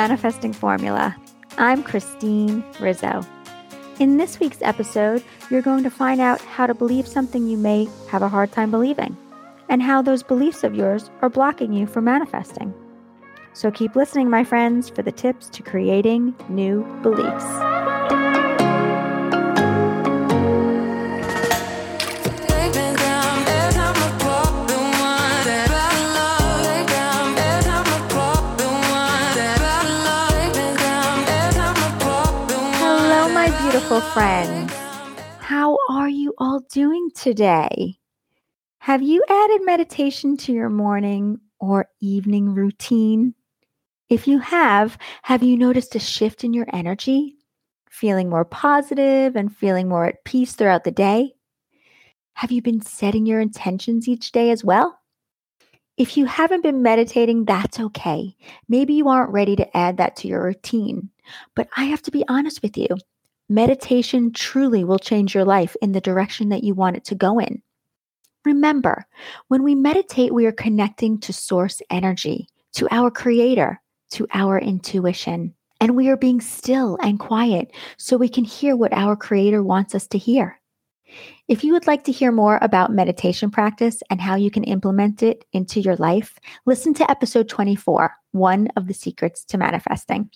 Manifesting Formula. I'm Christine Rizzo. In this week's episode, you're going to find out how to believe something you may have a hard time believing and how those beliefs of yours are blocking you from manifesting. So keep listening, my friends, for the tips to creating new beliefs. Beautiful friends. How are you all doing today? Have you added meditation to your morning or evening routine? If you have, have you noticed a shift in your energy? Feeling more positive and feeling more at peace throughout the day? Have you been setting your intentions each day as well? If you haven't been meditating, that's okay. Maybe you aren't ready to add that to your routine. But I have to be honest with you. Meditation truly will change your life in the direction that you want it to go in. Remember, when we meditate, we are connecting to source energy, to our creator, to our intuition, and we are being still and quiet so we can hear what our creator wants us to hear. If you would like to hear more about meditation practice and how you can implement it into your life, listen to episode 24, One of the Secrets to Manifesting.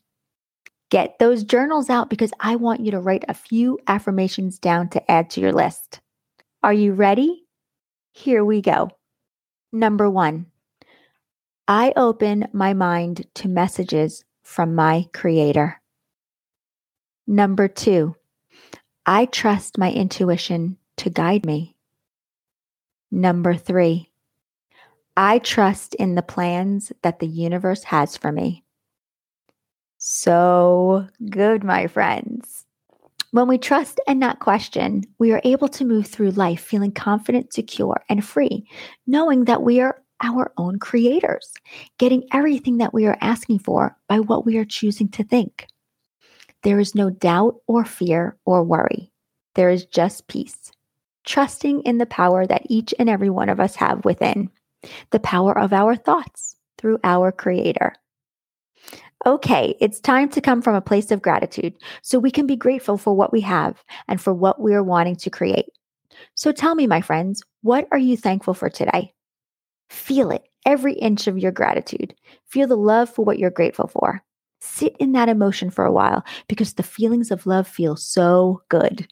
Get those journals out because I want you to write a few affirmations down to add to your list. Are you ready? Here we go. Number one, I open my mind to messages from my Creator. Number two, I trust my intuition to guide me. Number three, I trust in the plans that the universe has for me so good, my friends. When we trust and not question, we are able to move through life feeling confident, secure, and free, knowing that we are our own creators, getting everything that we are asking for by what we are choosing to think. There is no doubt or fear or worry. There is just peace, trusting in the power that each and every one of us have within, the power of our thoughts through our Creator. Okay, it's time to come from a place of gratitude so we can be grateful for what we have and for what we are wanting to create. So tell me, my friends, what are you thankful for today? Feel it, every inch of your gratitude. Feel the love for what you're grateful for. Sit in that emotion for a while because the feelings of love feel so good.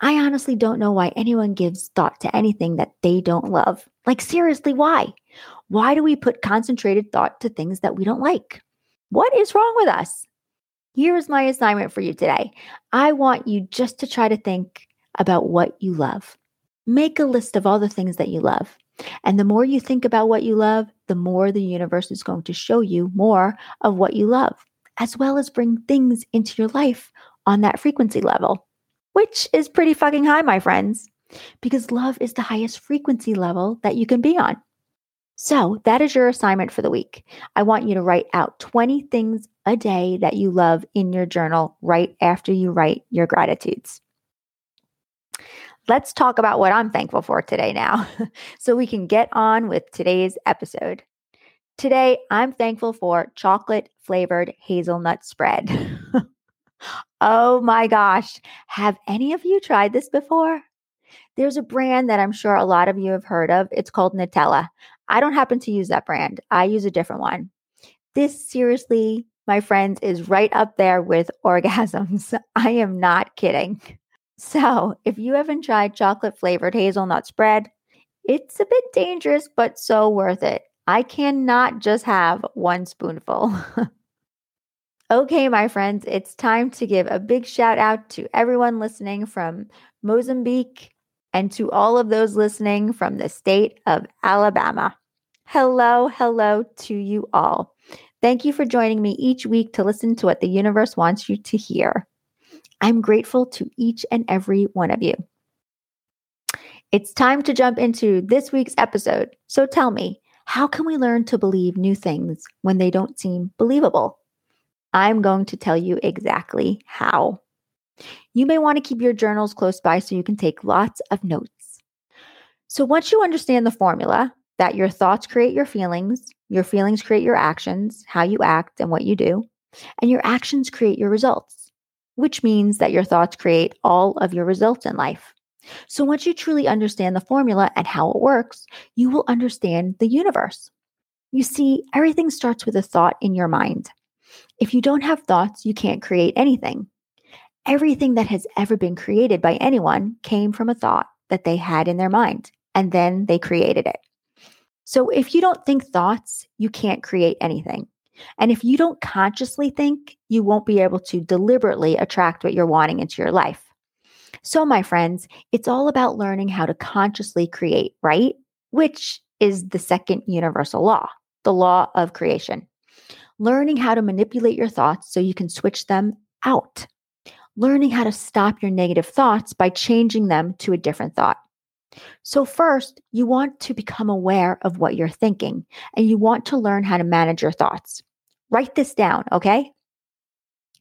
I honestly don't know why anyone gives thought to anything that they don't love. Like, seriously, why? Why do we put concentrated thought to things that we don't like? What is wrong with us? Here's my assignment for you today. I want you just to try to think about what you love. Make a list of all the things that you love. And the more you think about what you love, the more the universe is going to show you more of what you love, as well as bring things into your life on that frequency level, which is pretty fucking high, my friends, because love is the highest frequency level that you can be on. So, that is your assignment for the week. I want you to write out 20 things a day that you love in your journal right after you write your gratitudes. Let's talk about what I'm thankful for today now, so we can get on with today's episode. Today, I'm thankful for chocolate flavored hazelnut spread. oh my gosh, have any of you tried this before? There's a brand that I'm sure a lot of you have heard of. It's called Nutella. I don't happen to use that brand. I use a different one. This seriously, my friends, is right up there with orgasms. I am not kidding. So, if you haven't tried chocolate flavored hazelnut spread, it's a bit dangerous, but so worth it. I cannot just have one spoonful. okay, my friends, it's time to give a big shout out to everyone listening from Mozambique, and to all of those listening from the state of Alabama. Hello, hello to you all. Thank you for joining me each week to listen to what the universe wants you to hear. I'm grateful to each and every one of you. It's time to jump into this week's episode. So tell me, how can we learn to believe new things when they don't seem believable? I'm going to tell you exactly how. You may want to keep your journals close by so you can take lots of notes. So, once you understand the formula that your thoughts create your feelings, your feelings create your actions, how you act, and what you do, and your actions create your results, which means that your thoughts create all of your results in life. So once you truly understand the formula and how it works, you will understand the universe. You see, everything starts with a thought in your mind. If you don't have thoughts, you can't create anything. Everything that has ever been created by anyone came from a thought that they had in their mind, and then they created it. So if you don't think thoughts, you can't create anything. And if you don't consciously think, you won't be able to deliberately attract what you're wanting into your life. So, my friends, it's all about learning how to consciously create, right? Which is the second universal law, the law of creation. Learning how to manipulate your thoughts so you can switch them out. Learning how to stop your negative thoughts by changing them to a different thought. So, first, you want to become aware of what you're thinking and you want to learn how to manage your thoughts. Write this down, okay?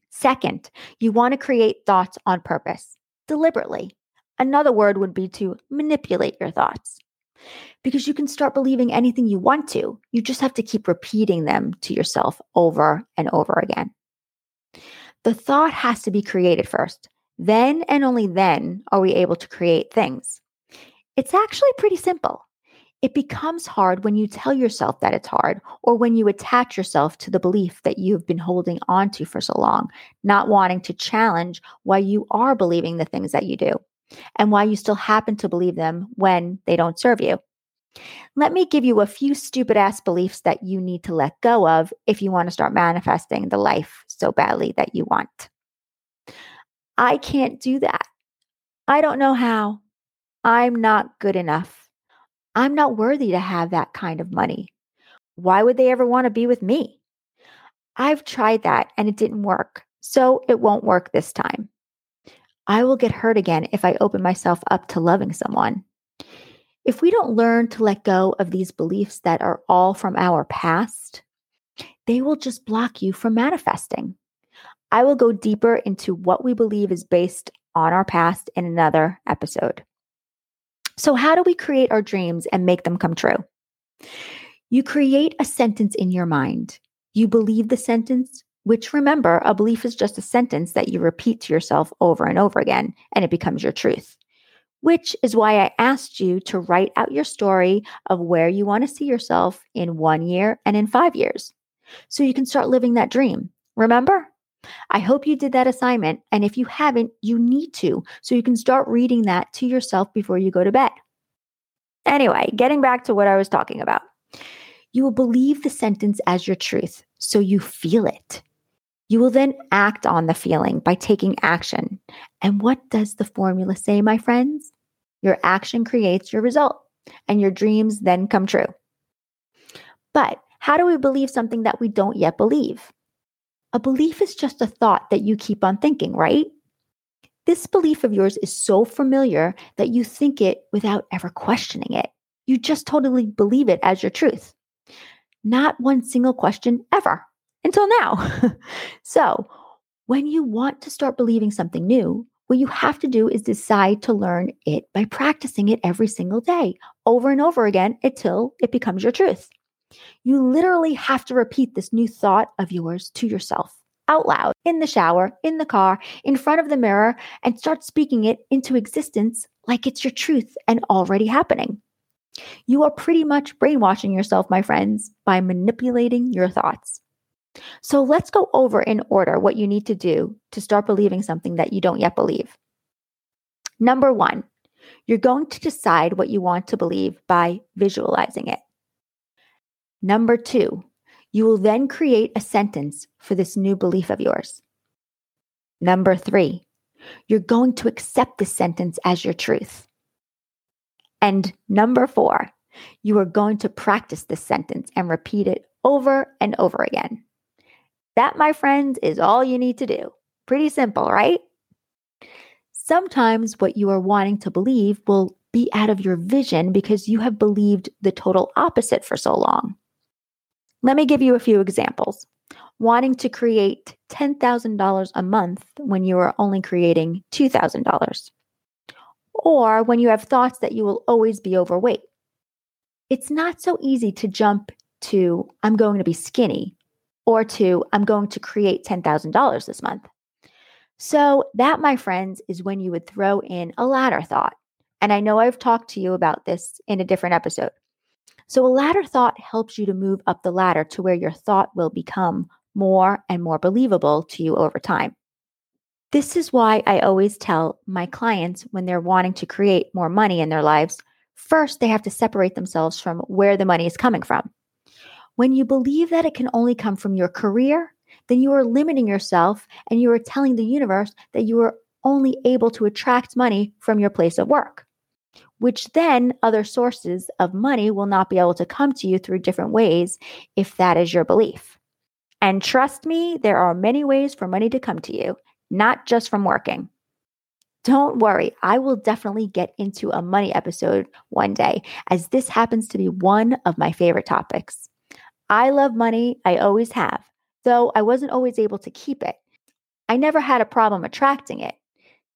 Second, you want to create thoughts on purpose, deliberately. Another word would be to manipulate your thoughts. Because you can start believing anything you want to. You just have to keep repeating them to yourself over and over again. The thought has to be created first. Then and only then are we able to create things. It's actually pretty simple. It becomes hard when you tell yourself that it's hard or when you attach yourself to the belief that you've been holding on to for so long, not wanting to challenge why you are believing the things that you do and why you still happen to believe them when they don't serve you. Let me give you a few stupid ass beliefs that you need to let go of if you want to start manifesting the life so badly that you want. I can't do that. I don't know how. I'm not good enough. I'm not worthy to have that kind of money. Why would they ever want to be with me? I've tried that and it didn't work, so it won't work this time. I will get hurt again if I open myself up to loving someone. If we don't learn to let go of these beliefs that are all from our past, they will just block you from manifesting. I will go deeper into what we believe is based on our past in another episode. So, how do we create our dreams and make them come true? You create a sentence in your mind. You believe the sentence, which remember, a belief is just a sentence that you repeat to yourself over and over again, and it becomes your truth. Which is why I asked you to write out your story of where you want to see yourself in one year and in five years. So you can start living that dream. Remember? I hope you did that assignment. And if you haven't, you need to, so you can start reading that to yourself before you go to bed. Anyway, getting back to what I was talking about. You will believe the sentence as your truth, so you feel it. You will then act on the feeling by taking action. And what does the formula say, my friends? Your action creates your result, and your dreams then come true. But how do we believe something that we don't yet believe? A belief is just a thought that you keep on thinking, right? This belief of yours is so familiar that you think it without ever questioning it. You just totally believe it as your truth. Not one single question ever until now. so, when you want to start believing something new, what you have to do is decide to learn it by practicing it every single day, over and over again until it becomes your truth. You literally have to repeat this new thought of yours to yourself out loud, in the shower, in the car, in front of the mirror, and start speaking it into existence like it's your truth and already happening. You are pretty much brainwashing yourself, my friends, by manipulating your thoughts. So let's go over in order what you need to do to start believing something that you don't yet believe. Number one, you're going to decide what you want to believe by visualizing it. Number two, you will then create a sentence for this new belief of yours. Number three, you're going to accept this sentence as your truth. And number four, you are going to practice this sentence and repeat it over and over again. That, my friends, is all you need to do. Pretty simple, right? Sometimes what you are wanting to believe will be out of your vision because you have believed the total opposite for so long. Let me give you a few examples. Wanting to create $10,000 a month when you are only creating $2,000. Or when you have thoughts that you will always be overweight. It's not so easy to jump to, I'm going to be skinny, or to I'm going to create $10,000 this month. So, that, my friends, is when you would throw in a ladder thought. And I know I've talked to you about this in a different episode. So, a ladder thought helps you to move up the ladder to where your thought will become more and more believable to you over time. This is why I always tell my clients when they're wanting to create more money in their lives, first they have to separate themselves from where the money is coming from. When you believe that it can only come from your career, then you are limiting yourself and you are telling the universe that you are only able to attract money from your place of work, which then other sources of money will not be able to come to you through different ways if that is your belief. And trust me, there are many ways for money to come to you, not just from working. Don't worry, I will definitely get into a money episode one day, as this happens to be one of my favorite topics. I love money, I always have, though I wasn't always able to keep it. I never had a problem attracting it.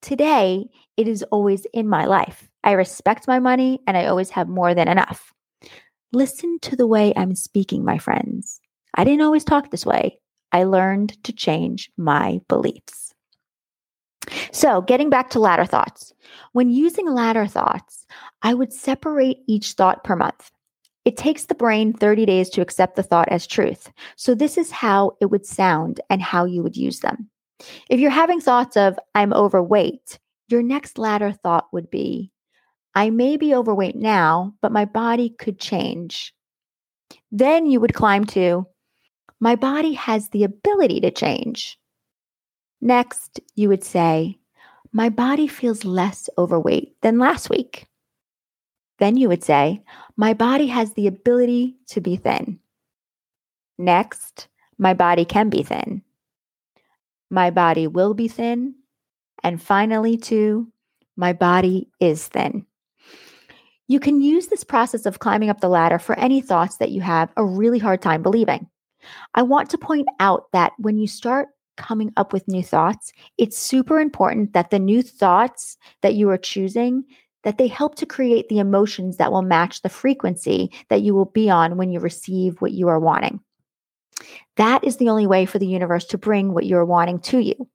Today, it is always in my life. I respect my money and I always have more than enough. Listen to the way I'm speaking, my friends. I didn't always talk this way. I learned to change my beliefs. So, getting back to ladder thoughts. When using ladder thoughts, I would separate each thought per month. It takes the brain 30 days to accept the thought as truth. So, this is how it would sound and how you would use them. If you're having thoughts of, I'm overweight, your next ladder thought would be, I may be overweight now, but my body could change. Then you would climb to, my body has the ability to change. Next, you would say, My body feels less overweight than last week. Then you would say, My body has the ability to be thin. Next, my body can be thin. My body will be thin. And finally, two, my body is thin. You can use this process of climbing up the ladder for any thoughts that you have a really hard time believing. I want to point out that when you start coming up with new thoughts, it's super important that the new thoughts that you are choosing that they help to create the emotions that will match the frequency that you will be on when you receive what you are wanting. That is the only way for the universe to bring what you're wanting to you.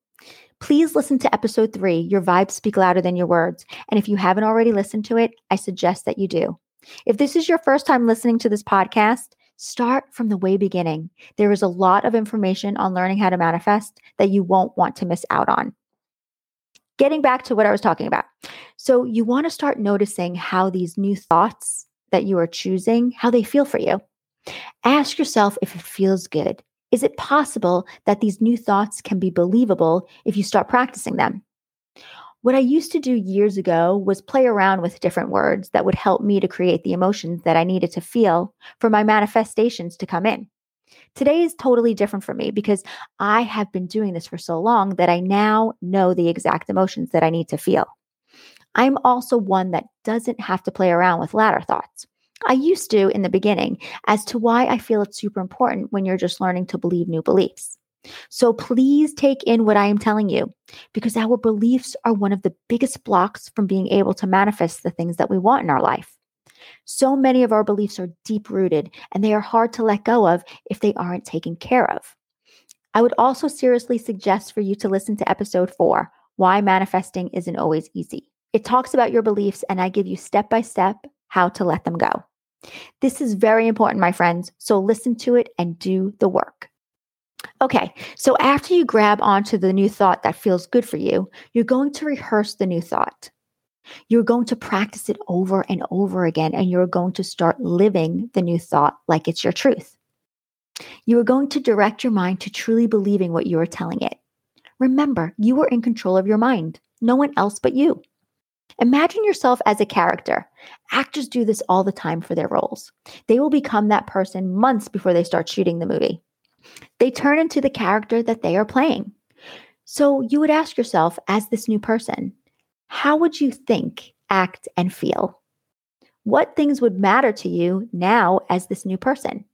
Please listen to episode three, Your Vibes Speak Louder Than Your Words. And if you haven't already listened to it, I suggest that you do. If this is your first time listening to this podcast, Start from the way beginning. There is a lot of information on learning how to manifest that you won't want to miss out on. Getting back to what I was talking about. So, you want to start noticing how these new thoughts that you are choosing, how they feel for you. Ask yourself if it feels good. Is it possible that these new thoughts can be believable if you start practicing them? What I used to do years ago was play around with different words that would help me to create the emotions that I needed to feel for my manifestations to come in. Today is totally different for me because I have been doing this for so long that I now know the exact emotions that I need to feel. I'm also one that doesn't have to play around with ladder thoughts. I used to in the beginning as to why I feel it's super important when you're just learning to believe new beliefs. So please take in what I am telling you because our beliefs are one of the biggest blocks from being able to manifest the things that we want in our life. So many of our beliefs are deep rooted and they are hard to let go of if they aren't taken care of. I would also seriously suggest for you to listen to episode four Why Manifesting Isn't Always Easy. It talks about your beliefs, and I give you step by step how to let them go. This is very important, my friends. So listen to it and do the work. Okay, so after you grab onto the new thought that feels good for you, you're going to rehearse the new thought. You're going to practice it over and over again, and you're going to start living the new thought like it's your truth. You are going to direct your mind to truly believing what you are telling it. Remember, you are in control of your mind, no one else but you. Imagine yourself as a character. Actors do this all the time for their roles. They will become that person months before they start shooting the movie. They turn into the character that they are playing. So you would ask yourself, as this new person, how would you think, act, and feel? What things would matter to you now as this new person?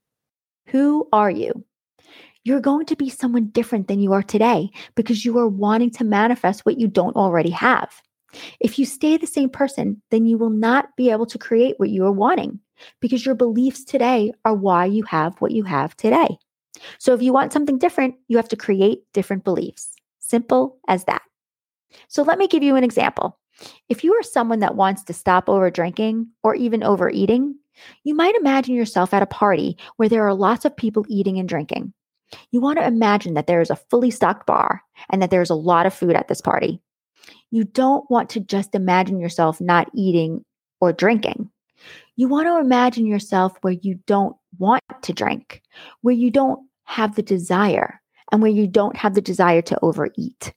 Who are you? You're going to be someone different than you are today because you are wanting to manifest what you don't already have. If you stay the same person, then you will not be able to create what you are wanting because your beliefs today are why you have what you have today. So if you want something different, you have to create different beliefs. Simple as that. So let me give you an example. If you are someone that wants to stop over drinking or even overeating, you might imagine yourself at a party where there are lots of people eating and drinking. You want to imagine that there is a fully stocked bar and that there's a lot of food at this party. You don't want to just imagine yourself not eating or drinking. You want to imagine yourself where you don't want to drink, where you don't have the desire, and where you don't have the desire to overeat.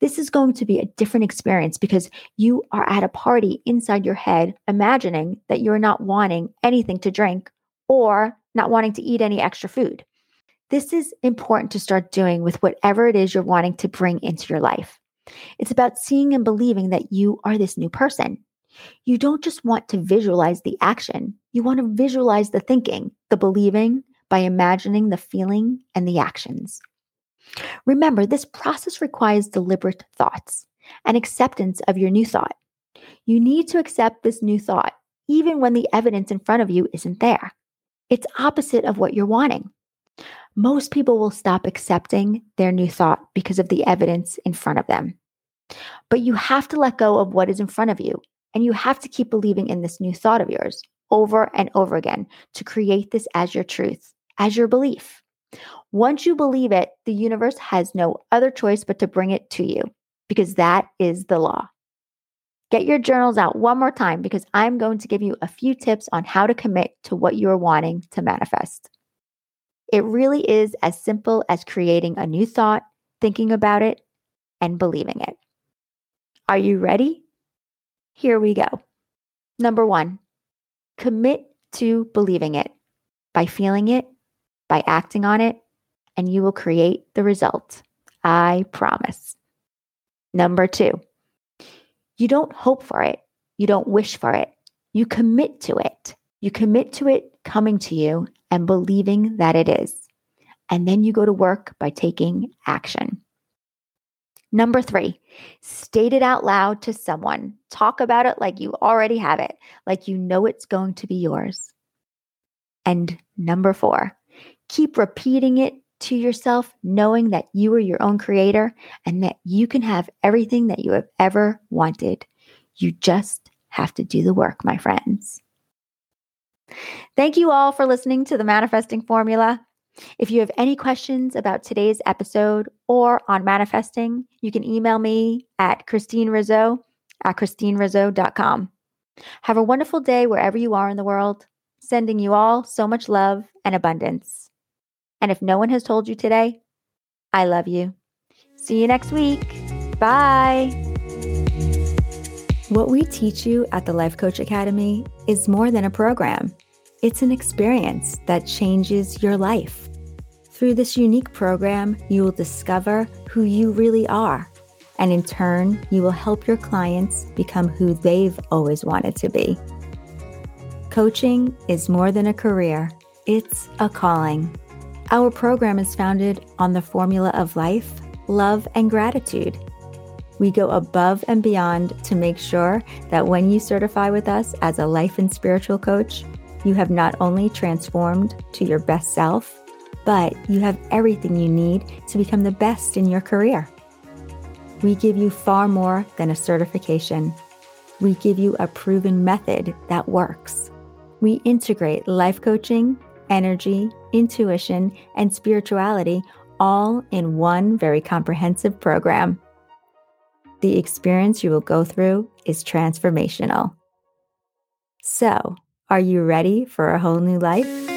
This is going to be a different experience because you are at a party inside your head, imagining that you're not wanting anything to drink or not wanting to eat any extra food. This is important to start doing with whatever it is you're wanting to bring into your life. It's about seeing and believing that you are this new person. You don't just want to visualize the action, you want to visualize the thinking, the believing by imagining the feeling and the actions. Remember, this process requires deliberate thoughts and acceptance of your new thought. You need to accept this new thought, even when the evidence in front of you isn't there. It's opposite of what you're wanting. Most people will stop accepting their new thought because of the evidence in front of them. But you have to let go of what is in front of you, and you have to keep believing in this new thought of yours over and over again to create this as your truth, as your belief. Once you believe it, the universe has no other choice but to bring it to you because that is the law. Get your journals out one more time because I'm going to give you a few tips on how to commit to what you are wanting to manifest. It really is as simple as creating a new thought, thinking about it, and believing it. Are you ready? Here we go. Number one, commit to believing it by feeling it, by acting on it, and you will create the result. I promise. Number two, you don't hope for it. You don't wish for it. You commit to it. You commit to it coming to you and believing that it is. And then you go to work by taking action. Number three, state it out loud to someone. Talk about it like you already have it, like you know it's going to be yours. And number four, keep repeating it to yourself, knowing that you are your own creator and that you can have everything that you have ever wanted. You just have to do the work, my friends. Thank you all for listening to the Manifesting Formula. If you have any questions about today's episode or on manifesting, you can email me at Christine Rizzo at ChristineRizzo.com. Have a wonderful day wherever you are in the world. Sending you all so much love and abundance. And if no one has told you today, I love you. See you next week. Bye. What we teach you at the Life Coach Academy is more than a program, it's an experience that changes your life. Through this unique program, you will discover who you really are. And in turn, you will help your clients become who they've always wanted to be. Coaching is more than a career, it's a calling. Our program is founded on the formula of life, love, and gratitude. We go above and beyond to make sure that when you certify with us as a life and spiritual coach, you have not only transformed to your best self, but you have everything you need to become the best in your career. We give you far more than a certification. We give you a proven method that works. We integrate life coaching, energy, intuition, and spirituality all in one very comprehensive program. The experience you will go through is transformational. So, are you ready for a whole new life?